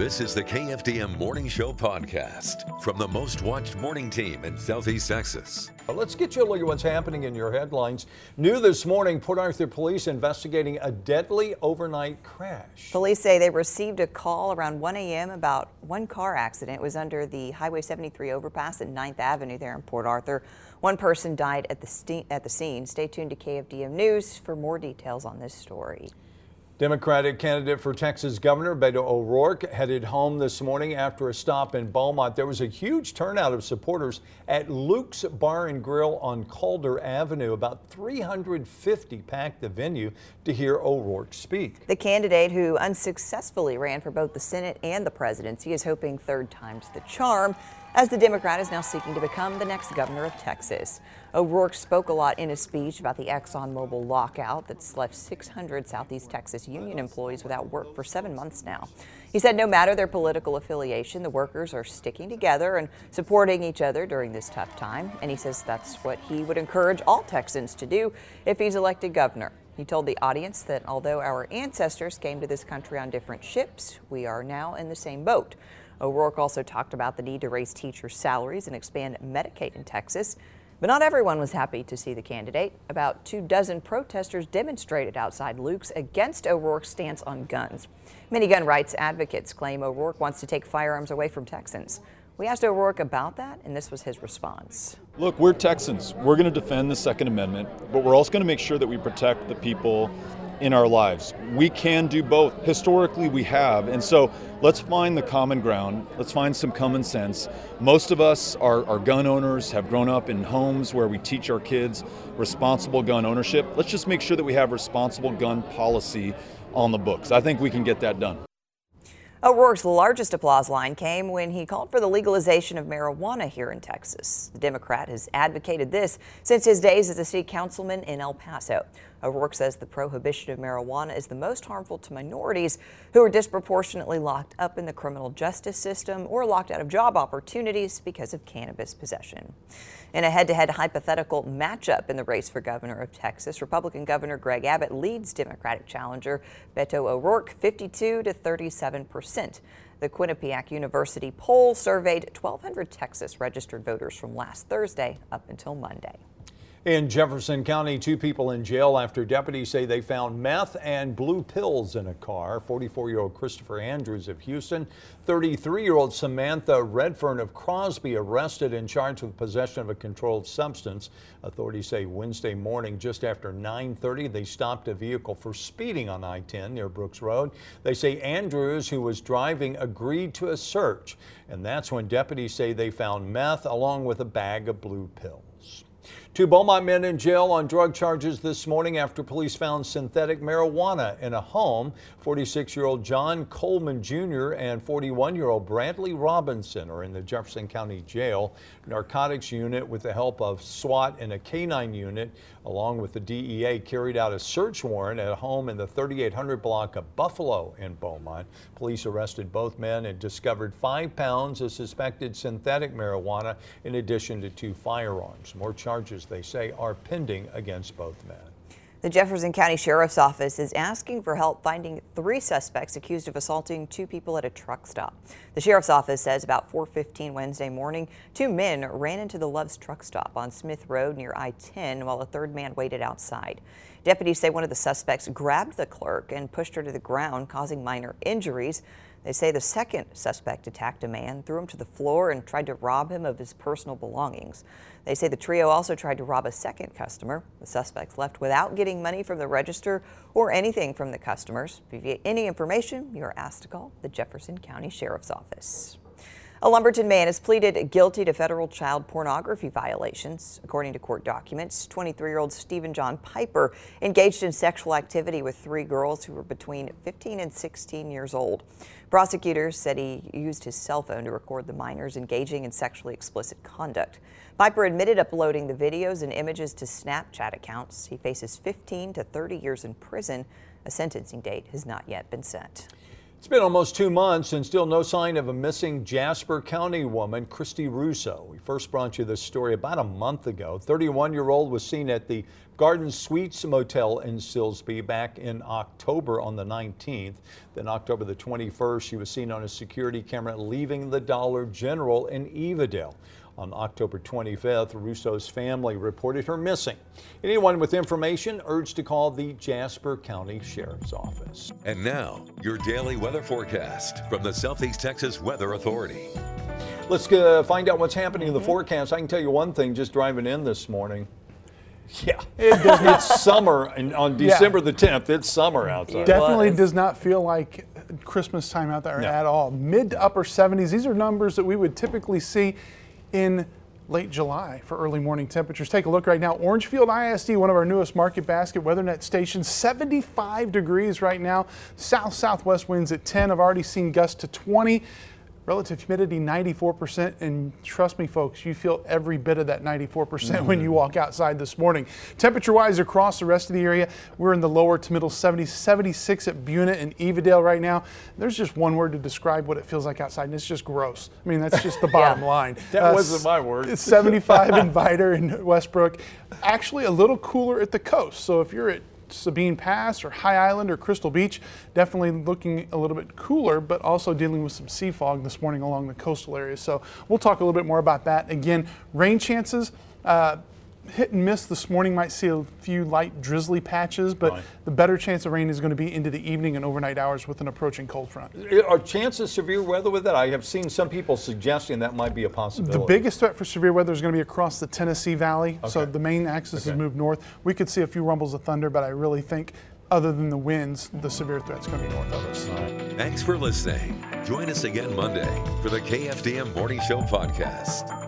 This is the KFDM Morning Show podcast from the most watched morning team in Southeast Texas. Let's get you a look at what's happening in your headlines. New this morning, Port Arthur police investigating a deadly overnight crash. Police say they received a call around 1 a.m. about one car accident. It was under the Highway 73 overpass at 9th Avenue there in Port Arthur. One person died at the, at the scene. Stay tuned to KFDM News for more details on this story. Democratic candidate for Texas Governor Beto O'Rourke headed home this morning after a stop in Beaumont. There was a huge turnout of supporters at Luke's Bar and Grill on Calder Avenue. About 350 packed the venue to hear O'Rourke speak. The candidate who unsuccessfully ran for both the Senate and the presidency is hoping third time's the charm as the Democrat is now seeking to become the next governor of Texas. O'Rourke spoke a lot in his speech about the ExxonMobil lockout that's left 600 Southeast Texas union employees without work for seven months now. He said no matter their political affiliation, the workers are sticking together and supporting each other during this tough time. And he says that's what he would encourage all Texans to do if he's elected governor. He told the audience that although our ancestors came to this country on different ships, we are now in the same boat. O'Rourke also talked about the need to raise teacher salaries and expand Medicaid in Texas. But not everyone was happy to see the candidate. About two dozen protesters demonstrated outside Luke's against O'Rourke's stance on guns. Many gun rights advocates claim O'Rourke wants to take firearms away from Texans. We asked O'Rourke about that, and this was his response. Look, we're Texans. We're going to defend the Second Amendment, but we're also going to make sure that we protect the people in our lives. We can do both. Historically, we have. And so let's find the common ground. Let's find some common sense. Most of us are, are, gun owners, have grown up in homes where we teach our kids responsible gun ownership. Let's just make sure that we have responsible gun policy on the books. I think we can get that done. O'Rourke's largest applause line came when he called for the legalization of marijuana here in Texas. The Democrat has advocated this since his days as a city councilman in El Paso. O'Rourke says the prohibition of marijuana is the most harmful to minorities who are disproportionately locked up in the criminal justice system or locked out of job opportunities because of cannabis possession. In a head-to-head hypothetical matchup in the race for governor of Texas, Republican Governor Greg Abbott leads Democratic challenger Beto O'Rourke 52 to 37 percent. The Quinnipiac University poll surveyed 1,200 Texas registered voters from last Thursday up until Monday. In Jefferson County, two people in jail after deputies say they found meth and blue pills in a car. 44-year-old Christopher Andrews of Houston, 33-year-old Samantha Redfern of Crosby arrested and charged with possession of a controlled substance. Authorities say Wednesday morning, just after 9:30, they stopped a vehicle for speeding on I-10 near Brooks Road. They say Andrews, who was driving, agreed to a search, and that's when deputies say they found meth along with a bag of blue pills. Two Beaumont men in jail on drug charges this morning after police found synthetic marijuana in a home. 46-year-old John Coleman Jr. and 41-year-old Bradley Robinson are in the Jefferson County Jail narcotics unit with the help of SWAT and a canine unit along with the DEA carried out a search warrant at a home in the 3800 block of Buffalo in Beaumont. Police arrested both men and discovered five pounds of suspected synthetic marijuana in addition to two firearms. More charges, they say, are pending against both men. The Jefferson County Sheriff's Office is asking for help finding three suspects accused of assaulting two people at a truck stop. The Sheriff's Office says about 4.15 Wednesday morning, two men ran into the Love's truck stop on Smith Road near I-10 while a third man waited outside. Deputies say one of the suspects grabbed the clerk and pushed her to the ground, causing minor injuries. They say the second suspect attacked a man, threw him to the floor, and tried to rob him of his personal belongings. They say the trio also tried to rob a second customer. The suspects left without getting money from the register or anything from the customers. If you get any information, you are asked to call the Jefferson County Sheriff's Office. A Lumberton man has pleaded guilty to federal child pornography violations. According to court documents, 23-year-old Stephen John Piper engaged in sexual activity with three girls who were between 15 and 16 years old. Prosecutors said he used his cell phone to record the minors engaging in sexually explicit conduct. Piper admitted uploading the videos and images to Snapchat accounts. He faces 15 to 30 years in prison. A sentencing date has not yet been set. It's been almost two months and still no sign of a missing Jasper County woman, Christy Russo. We first brought you this story about a month ago. 31 year old was seen at the Garden Suites Motel in Silsbee back in October on the 19th. Then October the 21st, she was seen on a security camera leaving the Dollar General in Evadale. On October 25th, Russo's family reported her missing. Anyone with information urged to call the Jasper County Sheriff's Office. And now, your daily weather forecast from the Southeast Texas Weather Authority. Let's uh, find out what's happening in the forecast. I can tell you one thing just driving in this morning. Yeah, it does, it's summer, and on December yeah. the 10th, it's summer outside. Definitely does not feel like Christmas time out there no. at all. Mid to upper 70s, these are numbers that we would typically see in late July for early morning temperatures. Take a look right now. Orangefield ISD, one of our newest market basket weather net stations, 75 degrees right now. South southwest winds at 10. I've already seen gusts to 20. Relative humidity 94%, and trust me, folks, you feel every bit of that 94% mm -hmm. when you walk outside this morning. Temperature wise across the rest of the area, we're in the lower to middle 70s, 76 at Buna and Evadale right now. There's just one word to describe what it feels like outside, and it's just gross. I mean, that's just the bottom yeah. line. That uh, wasn't my word. It's 75 in Vidor and Westbrook. Actually, a little cooler at the coast. So if you're at Sabine Pass or High Island or Crystal Beach. Definitely looking a little bit cooler, but also dealing with some sea fog this morning along the coastal areas. So we'll talk a little bit more about that. Again, rain chances. Uh, hit and miss this morning. Might see a few light drizzly patches, but right. the better chance of rain is going to be into the evening and overnight hours with an approaching cold front. Eh, are chances of severe weather with that? I have seen some people suggesting that might be a possibility. The biggest threat for severe weather is going to be across the Tennessee Valley. Okay. So the main axis okay. has moved north. We could see a few rumbles of thunder, but I really think other than the winds, the severe threat is going to be north of us. Thanks for listening. Join us again Monday for the KFDM Morning Show podcast.